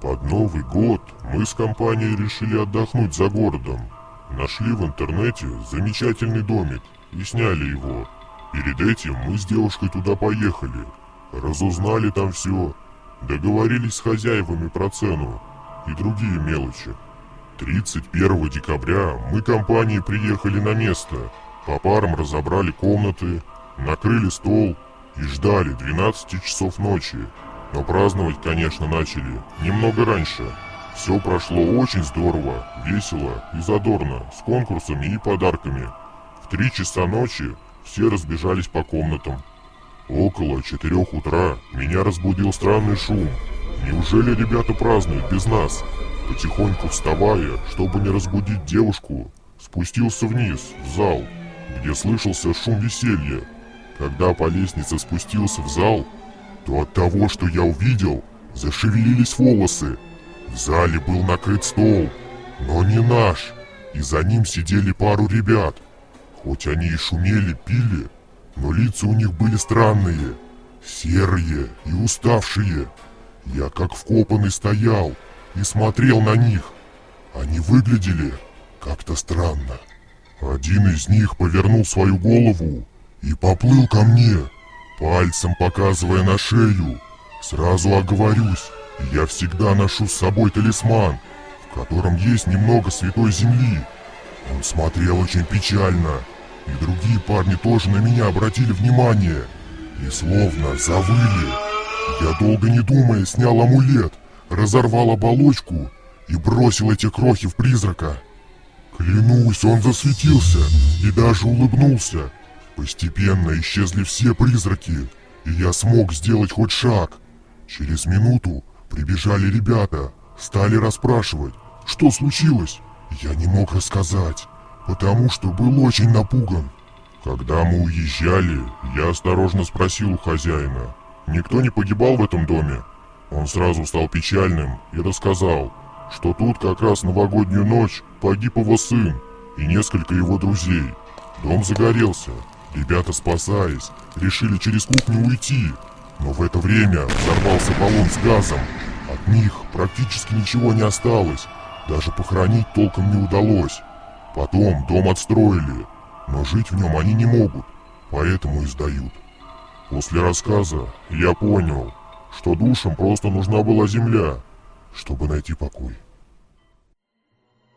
Под Новый год мы с компанией решили отдохнуть за городом. Нашли в интернете замечательный домик и сняли его. Перед этим мы с девушкой туда поехали. Разузнали там все. Договорились с хозяевами про цену и другие мелочи. 31 декабря мы компанией приехали на место. По парам разобрали комнаты, накрыли стол и ждали 12 часов ночи. Но праздновать, конечно, начали немного раньше. Все прошло очень здорово, весело и задорно, с конкурсами и подарками. В три часа ночи все разбежались по комнатам. Около четырех утра меня разбудил странный шум. Неужели ребята празднуют без нас? Потихоньку вставая, чтобы не разбудить девушку, спустился вниз, в зал, где слышался шум веселья. Когда по лестнице спустился в зал, то от того, что я увидел, зашевелились волосы. В зале был накрыт стол, но не наш, и за ним сидели пару ребят. Хоть они и шумели, пили, но лица у них были странные, серые и уставшие. Я как вкопанный стоял и смотрел на них. Они выглядели как-то странно. Один из них повернул свою голову и поплыл ко мне пальцем показывая на шею. Сразу оговорюсь, я всегда ношу с собой талисман, в котором есть немного святой земли. Он смотрел очень печально, и другие парни тоже на меня обратили внимание. И словно завыли. Я долго не думая снял амулет, разорвал оболочку и бросил эти крохи в призрака. Клянусь, он засветился и даже улыбнулся. Постепенно исчезли все призраки, и я смог сделать хоть шаг. Через минуту прибежали ребята, стали расспрашивать, что случилось. Я не мог рассказать, потому что был очень напуган. Когда мы уезжали, я осторожно спросил у хозяина, никто не погибал в этом доме? Он сразу стал печальным и рассказал, что тут как раз новогоднюю ночь погиб его сын и несколько его друзей. Дом загорелся, Ребята, спасаясь, решили через кухню уйти, но в это время взорвался баллон с газом. От них практически ничего не осталось, даже похоронить толком не удалось. Потом дом отстроили, но жить в нем они не могут, поэтому и сдают. После рассказа я понял, что душам просто нужна была земля, чтобы найти покой.